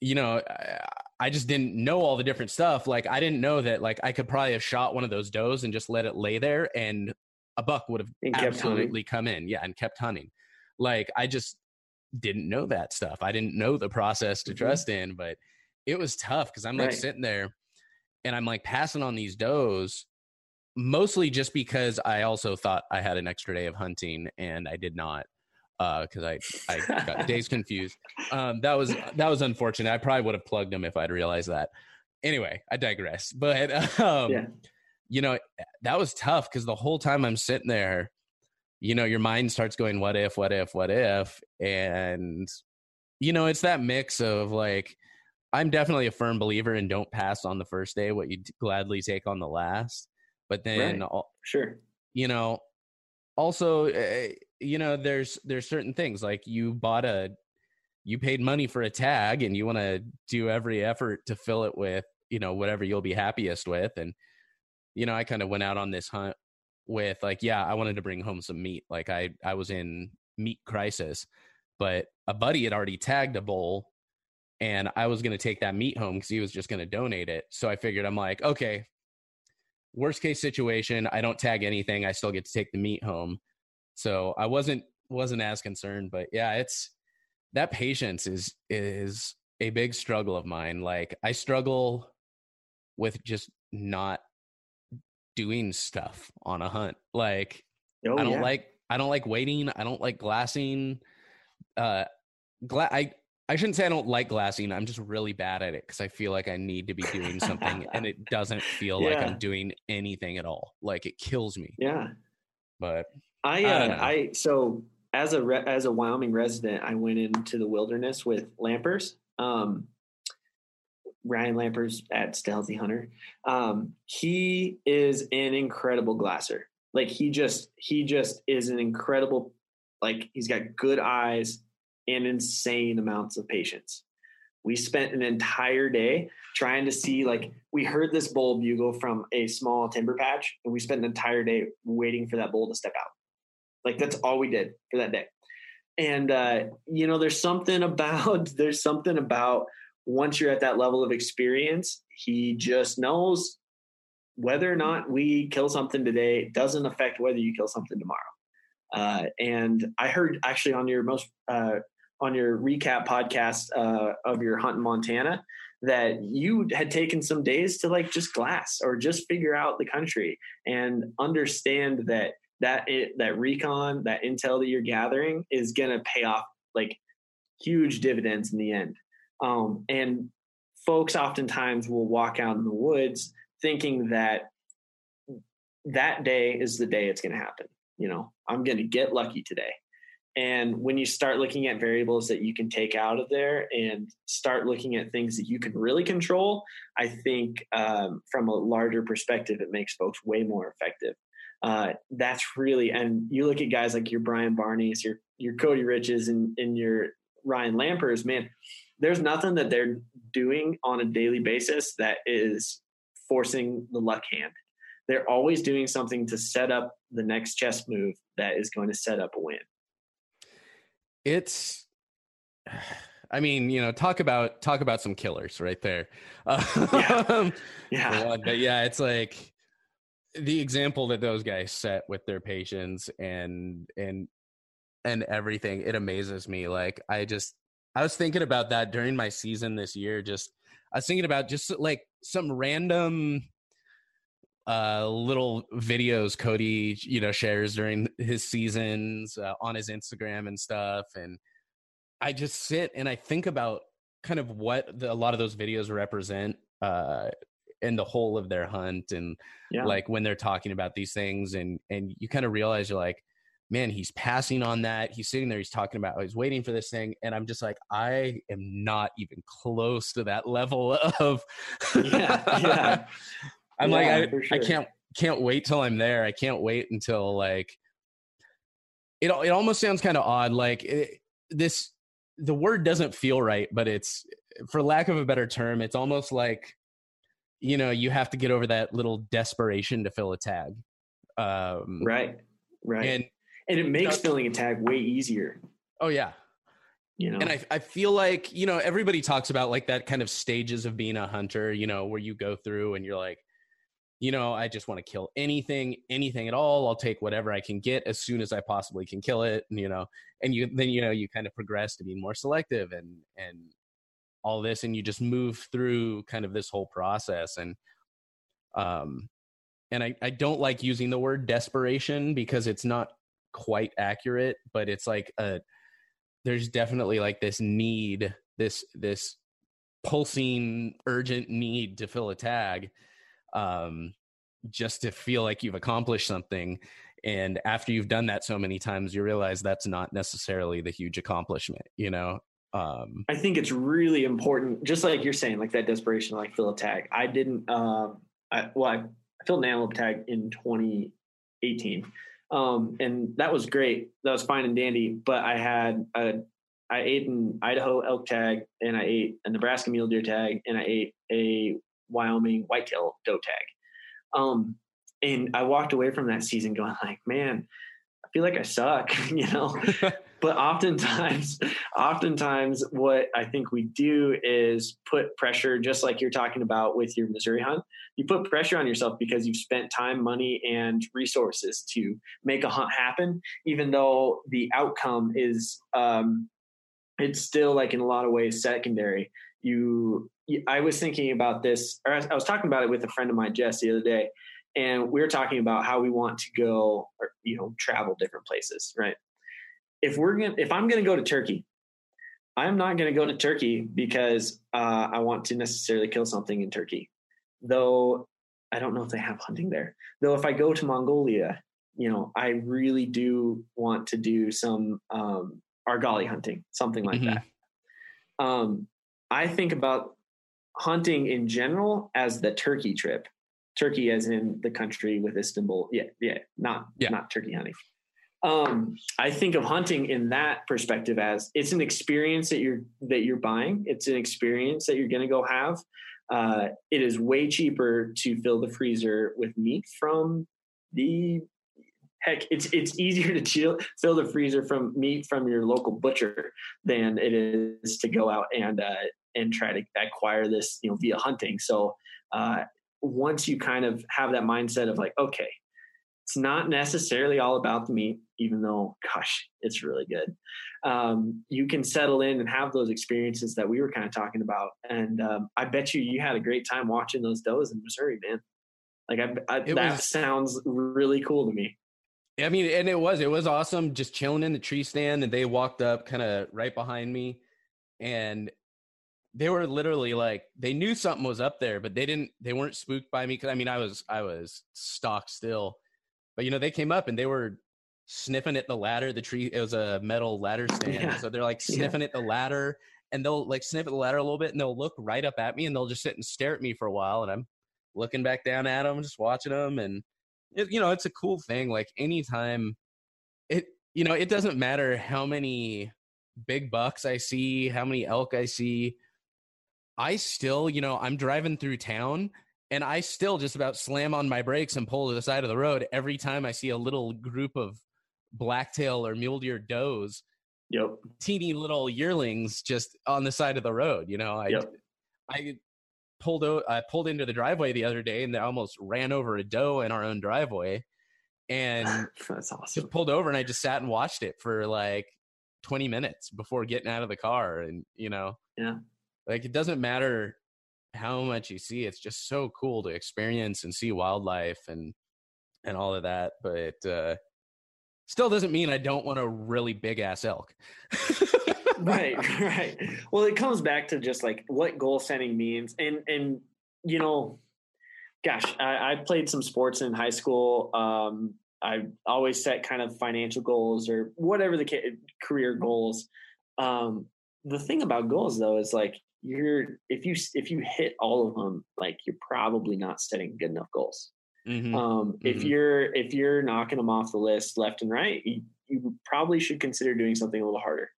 you know, I, I just didn't know all the different stuff. Like I didn't know that like I could probably have shot one of those does and just let it lay there, and a buck would have absolutely come in, yeah, and kept hunting like I just didn't know that stuff. I didn't know the process to mm-hmm. trust in, but it was tough because I'm like right. sitting there and I'm like passing on these does mostly just because I also thought I had an extra day of hunting and I did not because uh, I I got days confused. Um, that was that was unfortunate. I probably would have plugged them if I'd realized that. Anyway, I digress. But um, yeah. you know that was tough because the whole time I'm sitting there, you know, your mind starts going, what if, what if, what if? And, you know, it's that mix of like, I'm definitely a firm believer in don't pass on the first day what you gladly take on the last. But then, right. sure, you know, also, uh, you know, there's there's certain things like you bought a, you paid money for a tag, and you want to do every effort to fill it with, you know, whatever you'll be happiest with, and you know, I kind of went out on this hunt with like, yeah, I wanted to bring home some meat. Like I I was in meat crisis, but a buddy had already tagged a bull and I was going to take that meat home cuz he was just going to donate it. So I figured I'm like, okay, worst case situation, I don't tag anything, I still get to take the meat home. So I wasn't wasn't as concerned, but yeah, it's that patience is is a big struggle of mine. Like I struggle with just not doing stuff on a hunt. Like oh, I don't yeah. like I don't like waiting. I don't like glassing. Uh, gla- I I shouldn't say I don't like glassing. I'm just really bad at it because I feel like I need to be doing something, and it doesn't feel yeah. like I'm doing anything at all. Like it kills me. Yeah. But I uh, I, I so as a re- as a Wyoming resident, I went into the wilderness with Lampers. Um, Ryan Lampers at Stealthy Hunter. Um, he is an incredible glasser. Like he just he just is an incredible like he's got good eyes and insane amounts of patience. We spent an entire day trying to see like we heard this bull bugle from a small timber patch and we spent an entire day waiting for that bull to step out. Like that's all we did for that day. And uh, you know, there's something about there's something about once you're at that level of experience, he just knows whether or not we kill something today doesn't affect whether you kill something tomorrow. Uh, and I heard actually on your most uh, on your recap podcast uh, of your hunt in Montana that you had taken some days to like just glass or just figure out the country and understand that that it, that recon that intel that you're gathering is going to pay off like huge dividends in the end um, and folks oftentimes will walk out in the woods thinking that that day is the day it's going to happen. You know, I'm going to get lucky today. And when you start looking at variables that you can take out of there and start looking at things that you can really control, I think um, from a larger perspective, it makes folks way more effective. Uh, that's really, and you look at guys like your Brian Barneys, your your Cody Riches, and, and your Ryan Lampers, man, there's nothing that they're doing on a daily basis that is forcing the luck hand. They're always doing something to set up the next chess move that is going to set up a win. It's I mean, you know, talk about talk about some killers right there. yeah. Um, yeah. but yeah, it's like the example that those guys set with their patience and and and everything. It amazes me. Like I just I was thinking about that during my season this year. Just I was thinking about just like some random uh little videos Cody, you know, shares during his seasons uh, on his Instagram and stuff and I just sit and I think about kind of what the, a lot of those videos represent uh in the whole of their hunt and yeah. like when they're talking about these things and and you kind of realize you're like man, he's passing on that. He's sitting there, he's talking about, he's waiting for this thing. And I'm just like, I am not even close to that level of, yeah, yeah. I'm yeah, like, I, sure. I can't, can't wait till I'm there. I can't wait until like, it it almost sounds kind of odd. Like it, this, the word doesn't feel right, but it's for lack of a better term, it's almost like you know you have to get over that little desperation to fill a tag. Um, right, right, and and it makes filling a tag way easier. Oh yeah, you know and I, I feel like you know everybody talks about like that kind of stages of being a hunter you know where you go through and you're like you know i just want to kill anything anything at all. I'll take whatever i can get as soon as i possibly can kill it and you know and you then you know you kind of progress to being more selective and and all this and you just move through kind of this whole process and um and i i don't like using the word desperation because it's not quite accurate but it's like a there's definitely like this need, this this pulsing, urgent need to fill a tag, um, just to feel like you've accomplished something. And after you've done that so many times, you realize that's not necessarily the huge accomplishment, you know. Um, I think it's really important, just like you're saying, like that desperation, like fill a tag. I didn't. Um, I, well, I, filled an antelope tag in 2018 um, and that was great. That was fine and dandy. But I had a, I ate an Idaho elk tag, and I ate a Nebraska mule deer tag, and I ate a Wyoming whitetail doe tag. Um, and I walked away from that season going like, man, I feel like I suck, you know. but oftentimes, oftentimes, what I think we do is put pressure, just like you're talking about with your Missouri hunt. You put pressure on yourself because you've spent time, money, and resources to make a hunt happen, even though the outcome is, um, it's still like in a lot of ways secondary. You, I was thinking about this, or I was talking about it with a friend of mine, Jess, the other day, and we were talking about how we want to go, or you know, travel different places, right? if we're gonna, if I'm going to go to Turkey, I'm not going to go to Turkey because uh, I want to necessarily kill something in Turkey, though I don't know if they have hunting there. Though if I go to Mongolia, you know, I really do want to do some um, argali hunting, something like mm-hmm. that. Um, I think about hunting in general as the Turkey trip. Turkey, as in the country with Istanbul. Yeah, yeah, not yeah. not turkey hunting um, I think of hunting in that perspective as it's an experience that you're that you're buying. It's an experience that you're going to go have. Uh, it is way cheaper to fill the freezer with meat from the heck. It's it's easier to chill, fill the freezer from meat from your local butcher than it is to go out and uh, and try to acquire this you know via hunting. So uh, once you kind of have that mindset of like, okay, it's not necessarily all about the meat, even though, gosh, it's really good. Um, you can settle in and have those experiences that we were kind of talking about. And um, I bet you you had a great time watching those does in Missouri, man. Like I, I that was, sounds really cool to me. I mean, and it was it was awesome just chilling in the tree stand, and they walked up kind of right behind me, and they were literally like they knew something was up there, but they didn't they weren't spooked by me because I mean I was I was stock still but you know, they came up and they were sniffing at the ladder. The tree it was a metal ladder stand, yeah. so they're like sniffing yeah. at the ladder, and they'll like sniff at the ladder a little bit, and they'll look right up at me, and they'll just sit and stare at me for a while, and I'm looking back down at them, just watching them, and it, you know, it's a cool thing. Like anytime, it you know, it doesn't matter how many big bucks I see, how many elk I see. I still, you know, I'm driving through town and I still just about slam on my brakes and pull to the side of the road every time I see a little group of blacktail or mule deer does. Yep. Teeny little yearlings just on the side of the road. You know, I yep. I pulled out I pulled into the driveway the other day and they almost ran over a doe in our own driveway. And that's awesome. Just pulled over and I just sat and watched it for like 20 minutes before getting out of the car. And you know, yeah. Like it doesn't matter how much you see. It's just so cool to experience and see wildlife and and all of that. But uh, still doesn't mean I don't want a really big ass elk. right, right. Well, it comes back to just like what goal setting means, and and you know, gosh, I, I played some sports in high school. Um, I always set kind of financial goals or whatever the career goals. Um, the thing about goals though is like you're if you if you hit all of them, like you're probably not setting good enough goals. Mm-hmm. Um, mm-hmm. If you're if you're knocking them off the list left and right, you, you probably should consider doing something a little harder.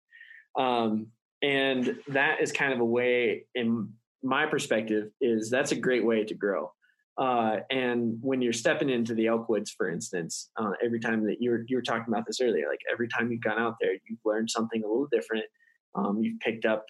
Um, and that is kind of a way, in my perspective, is that's a great way to grow. Uh, and when you're stepping into the elk woods, for instance, uh, every time that you were you were talking about this earlier, like every time you've gone out there, you've learned something a little different. Um, you've picked up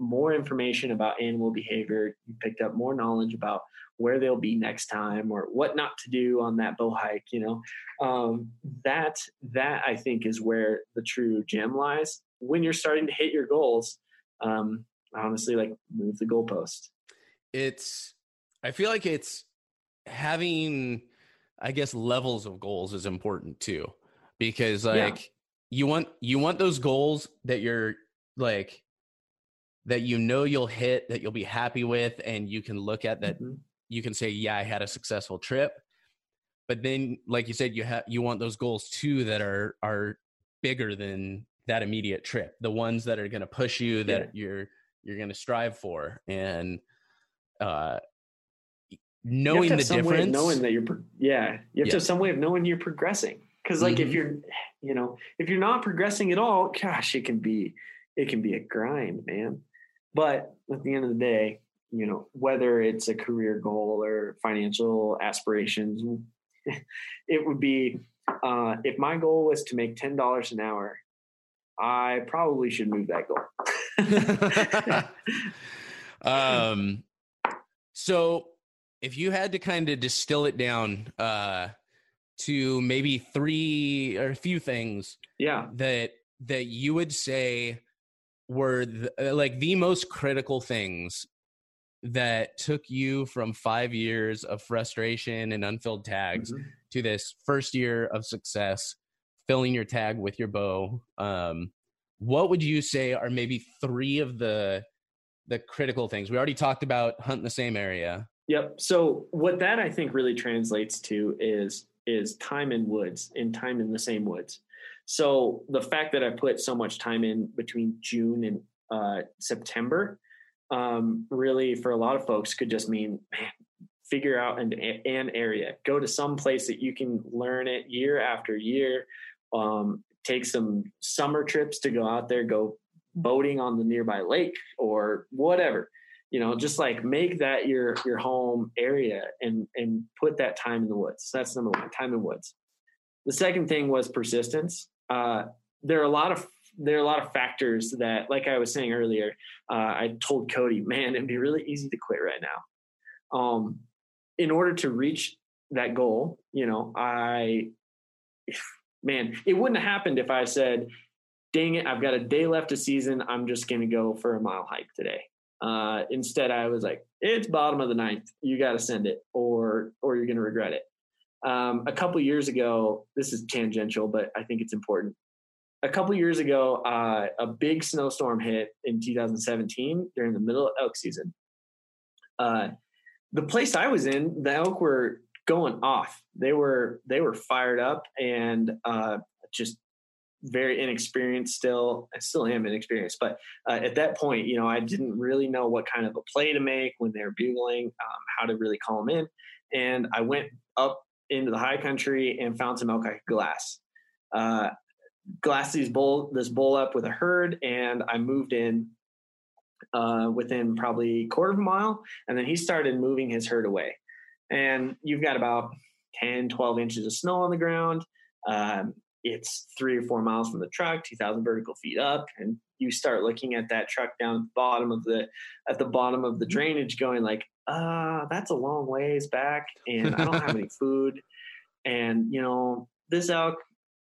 more information about animal behavior. You picked up more knowledge about where they'll be next time or what not to do on that bow hike. You know, um, that that I think is where the true gem lies. When you're starting to hit your goals, um, honestly, like move the goalpost. It's. I feel like it's having, I guess, levels of goals is important too, because like yeah. you want you want those goals that you're like that you know you'll hit that you'll be happy with and you can look at that mm-hmm. you can say yeah i had a successful trip but then like you said you have you want those goals too that are are bigger than that immediate trip the ones that are going to push you that yeah. you're you're going to strive for and uh knowing the difference knowing that you're yeah you have yeah. to have some way of knowing you're progressing because like mm-hmm. if you're you know if you're not progressing at all gosh it can be it can be a grind man but at the end of the day, you know, whether it's a career goal or financial aspirations, it would be uh, if my goal was to make ten dollars an hour, I probably should move that goal. um, so if you had to kind of distill it down uh, to maybe three or a few things, yeah, that that you would say were the, uh, like the most critical things that took you from five years of frustration and unfilled tags mm-hmm. to this first year of success, filling your tag with your bow. Um, what would you say are maybe three of the the critical things? We already talked about hunt in the same area. Yep. So what that I think really translates to is is time in woods and time in the same woods. So the fact that I put so much time in between June and uh, September um, really, for a lot of folks, could just mean figure out an, an area, go to some place that you can learn it year after year. Um, take some summer trips to go out there, go boating on the nearby lake or whatever. You know just like make that your your home area and and put that time in the woods. So that's number one time in woods. The second thing was persistence uh, there are a lot of there are a lot of factors that, like I was saying earlier, uh, I told Cody, man, it'd be really easy to quit right now. Um, in order to reach that goal, you know, I, man, it wouldn't have happened if I said, dang it, I've got a day left of season. I'm just going to go for a mile hike today. Uh, instead, I was like, it's bottom of the ninth. You got to send it or, or you're going to regret it. Um, a couple years ago, this is tangential, but I think it's important. A couple years ago, uh, a big snowstorm hit in 2017 during the middle of elk season. Uh, the place I was in, the elk were going off. They were they were fired up and uh, just very inexperienced still. I still am inexperienced, but uh, at that point, you know, I didn't really know what kind of a play to make when they were bugling, um, how to really call them in. And I went up into the high country and found some elk I could glass. Uh, glass these bull this bull up with a herd, and I moved in uh, within probably quarter of a mile, and then he started moving his herd away. And you've got about 10, 12 inches of snow on the ground. Um, it's three or four miles from the truck, 2,000 vertical feet up, and you start looking at that truck down at the bottom of the at the bottom of the drainage, going like, uh, that's a long ways back and I don't have any food. And, you know, this elk,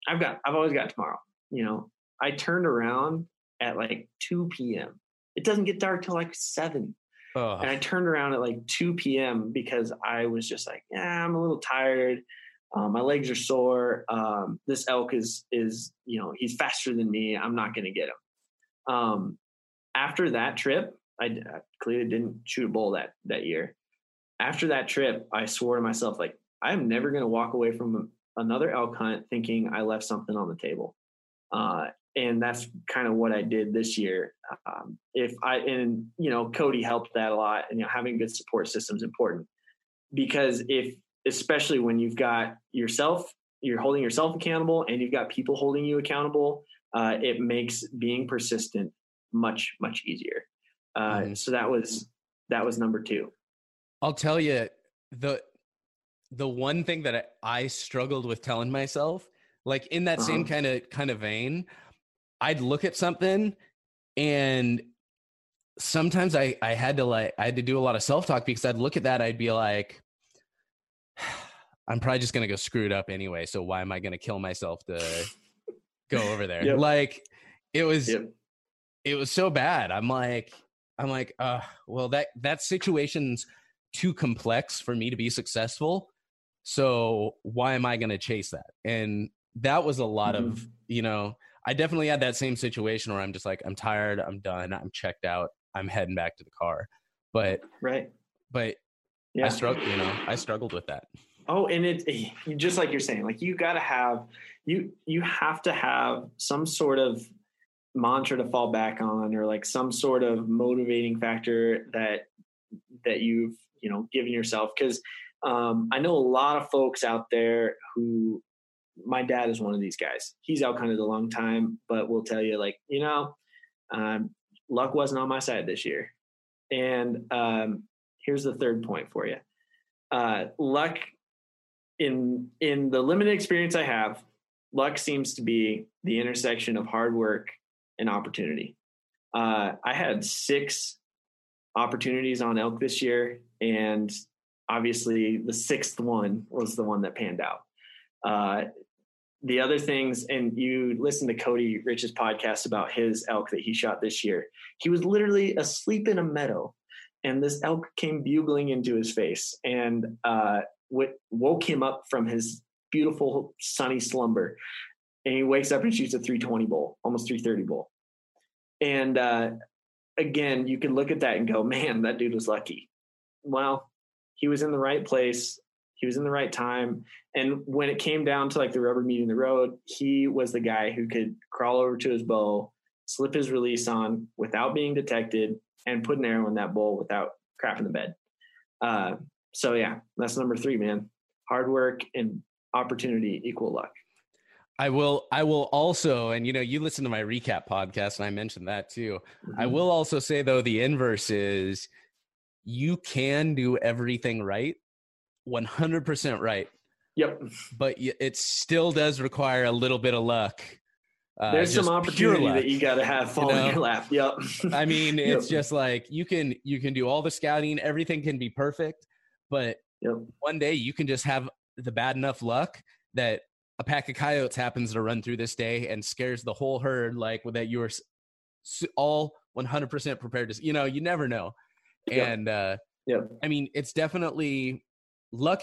I've got, I've always got tomorrow. You know, I turned around at like 2 p.m. It doesn't get dark till like 7. And I turned around at like 2 p.m. because I was just like, yeah, I'm a little tired. Um, my legs are sore. Um, this elk is is you know he's faster than me. I'm not going to get him. Um, after that trip, I, clearly didn't shoot a bull that that year. After that trip, I swore to myself like I'm never going to walk away from another elk hunt thinking I left something on the table. Uh, and that's kind of what I did this year. Um, if I and you know Cody helped that a lot, and you know having good support system is important because if especially when you've got yourself you're holding yourself accountable and you've got people holding you accountable, uh, it makes being persistent much much easier. Uh, mm-hmm. So that was that was number two. I'll tell you the the one thing that I, I struggled with telling myself, like in that uh-huh. same kind of kind of vein, I'd look at something and sometimes I I had to like I had to do a lot of self talk because I'd look at that I'd be like I'm probably just gonna go screw it up anyway. So why am I gonna kill myself to go over there? Yep. Like it was yep. it was so bad. I'm like I'm like, uh, well that that situation's too complex for me to be successful. So why am I gonna chase that? And that was a lot mm-hmm. of, you know, I definitely had that same situation where I'm just like, I'm tired, I'm done, I'm checked out, I'm heading back to the car. But right. But yeah. I struggled, you know, I struggled with that. Oh, and it eh, just like you're saying, like you got to have you you have to have some sort of mantra to fall back on, or like some sort of motivating factor that that you've you know given yourself. Because um, I know a lot of folks out there who my dad is one of these guys. He's out kind of a long time, but will tell you like you know, um, luck wasn't on my side this year. And um, here's the third point for you. Uh, luck in in the limited experience I have, luck seems to be the intersection of hard work and opportunity. Uh, I had six opportunities on elk this year, and obviously the sixth one was the one that panned out. Uh, the other things, and you listen to Cody Rich's podcast about his elk that he shot this year. He was literally asleep in a meadow, and this elk came bugling into his face, and uh, woke him up from his beautiful sunny slumber. And he wakes up and shoots a 320 bull, almost 330 bull. And uh, again, you can look at that and go, man, that dude was lucky. Well, he was in the right place. He was in the right time. And when it came down to like the rubber meeting the road, he was the guy who could crawl over to his bow, slip his release on without being detected, and put an arrow in that bull without crapping the bed. Uh, so yeah, that's number three, man. Hard work and opportunity equal luck. I will I will also and you know you listen to my recap podcast and I mentioned that too. Mm-hmm. I will also say though the inverse is you can do everything right 100% right. Yep. But it still does require a little bit of luck. Uh, There's some opportunity that you got to have fall you know? in your lap. Yep. I mean, it's yep. just like you can you can do all the scouting, everything can be perfect, but yep. one day you can just have the bad enough luck that a pack of coyotes happens to run through this day and scares the whole herd like that you are all 100% prepared to you know you never know. And uh yeah. I mean it's definitely luck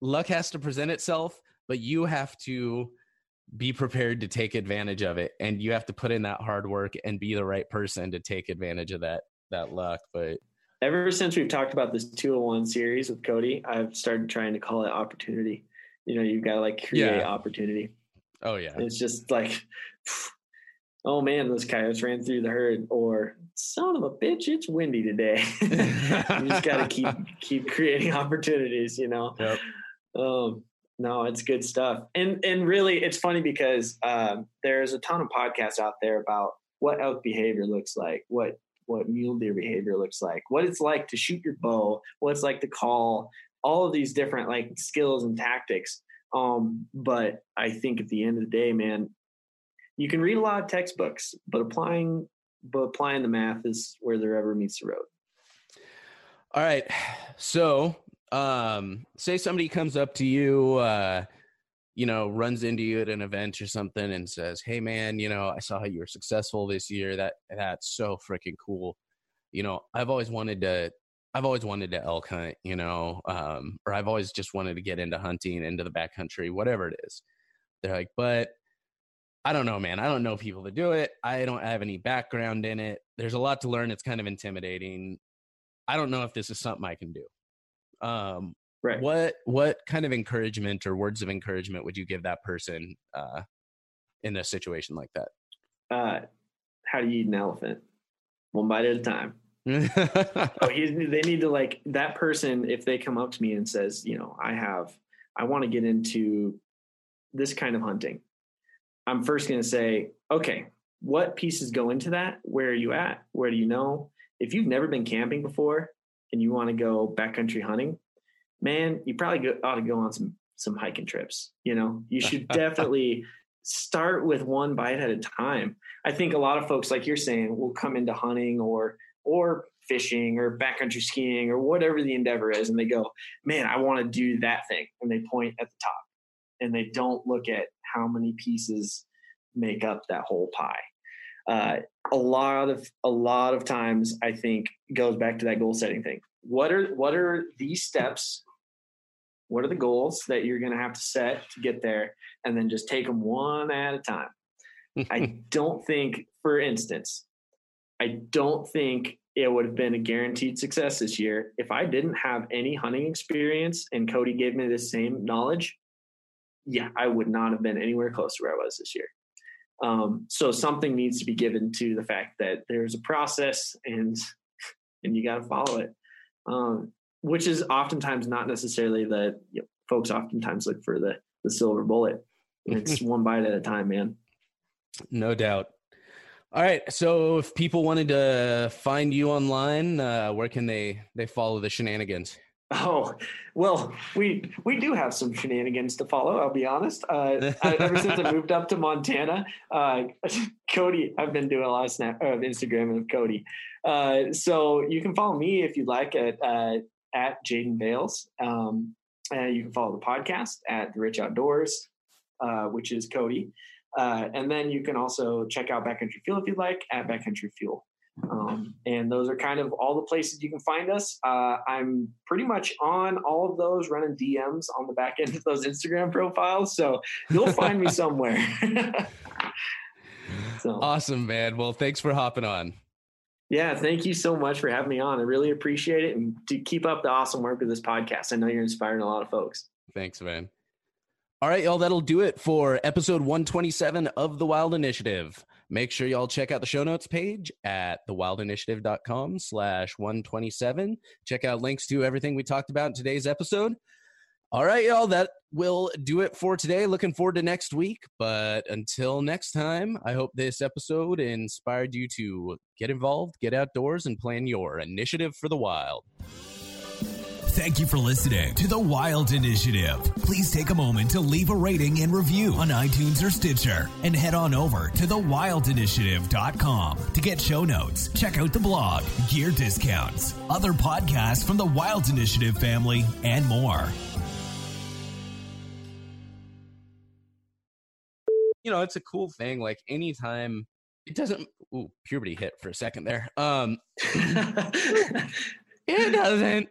luck has to present itself but you have to be prepared to take advantage of it and you have to put in that hard work and be the right person to take advantage of that that luck but ever since we've talked about this 201 series with Cody, I've started trying to call it opportunity. You know, you've got to like create yeah. opportunity. Oh yeah. It's just like, oh man, those coyotes ran through the herd, or son of a bitch, it's windy today. you just got to keep keep creating opportunities. You know. Yep. Um, no, it's good stuff, and and really, it's funny because um, there's a ton of podcasts out there about what elk behavior looks like, what what mule deer behavior looks like, what it's like to shoot your bow, what it's like to call, all of these different like skills and tactics. Um, but I think at the end of the day, man, you can read a lot of textbooks, but applying but applying the math is where the rubber meets the road. All right. So um say somebody comes up to you uh you know, runs into you at an event or something and says, "Hey, man, you know, I saw how you were successful this year. That that's so freaking cool. You know, I've always wanted to." I've always wanted to elk hunt, you know, um, or I've always just wanted to get into hunting, into the backcountry, whatever it is. They're like, but I don't know, man. I don't know people that do it. I don't have any background in it. There's a lot to learn. It's kind of intimidating. I don't know if this is something I can do. Um, Right. What what kind of encouragement or words of encouragement would you give that person uh, in a situation like that? Uh, how do you eat an elephant? One bite at a time. oh, he's, they need to like that person if they come up to me and says, you know, I have, I want to get into this kind of hunting, I'm first going to say, okay, what pieces go into that? Where are you at? Where do you know? If you've never been camping before and you want to go backcountry hunting, man, you probably go, ought to go on some some hiking trips. You know, you should definitely start with one bite at a time. I think a lot of folks, like you're saying, will come into hunting or or fishing or backcountry skiing or whatever the endeavor is, and they go, "Man, I want to do that thing," and they point at the top, and they don't look at how many pieces make up that whole pie. Uh, a lot of a lot of times, I think goes back to that goal setting thing. What are what are these steps what are the goals that you're going to have to set to get there? And then just take them one at a time. I don't think for instance i don't think it would have been a guaranteed success this year if i didn't have any hunting experience and cody gave me the same knowledge. Yeah i would not have been anywhere close to where i was this year. Um, so something needs to be given to the fact that there's a process and and you got to follow it. Um, which is oftentimes not necessarily the you know, folks oftentimes look for the the silver bullet. It's one bite at a time, man. No doubt. All right. So if people wanted to find you online, uh, where can they they follow the shenanigans? Oh, well, we we do have some shenanigans to follow. I'll be honest. Uh, I, ever since I moved up to Montana, uh, Cody, I've been doing a lot of snap of Instagram of Cody. Uh, so you can follow me if you'd like at uh, at Jaden Bales. Um, and you can follow the podcast at The Rich Outdoors, uh, which is Cody. Uh, and then you can also check out Backcountry Fuel if you'd like at Backcountry Fuel. Um, and those are kind of all the places you can find us. Uh, I'm pretty much on all of those, running DMs on the back end of those Instagram profiles. So you'll find me somewhere. so. Awesome, man. Well, thanks for hopping on. Yeah, thank you so much for having me on. I really appreciate it. And to keep up the awesome work of this podcast. I know you're inspiring a lot of folks. Thanks, man. All right, y'all, that'll do it for episode 127 of The Wild Initiative. Make sure y'all check out the show notes page at thewildinitiative.com slash 127. Check out links to everything we talked about in today's episode. All right, y'all, that will do it for today. Looking forward to next week. But until next time, I hope this episode inspired you to get involved, get outdoors, and plan your initiative for the wild. Thank you for listening to the Wild Initiative. Please take a moment to leave a rating and review on iTunes or Stitcher and head on over to thewildinitiative.com to get show notes, check out the blog, gear discounts, other podcasts from the Wild Initiative family, and more. You know, it's a cool thing. Like anytime it doesn't ooh, puberty hit for a second there. Um it doesn't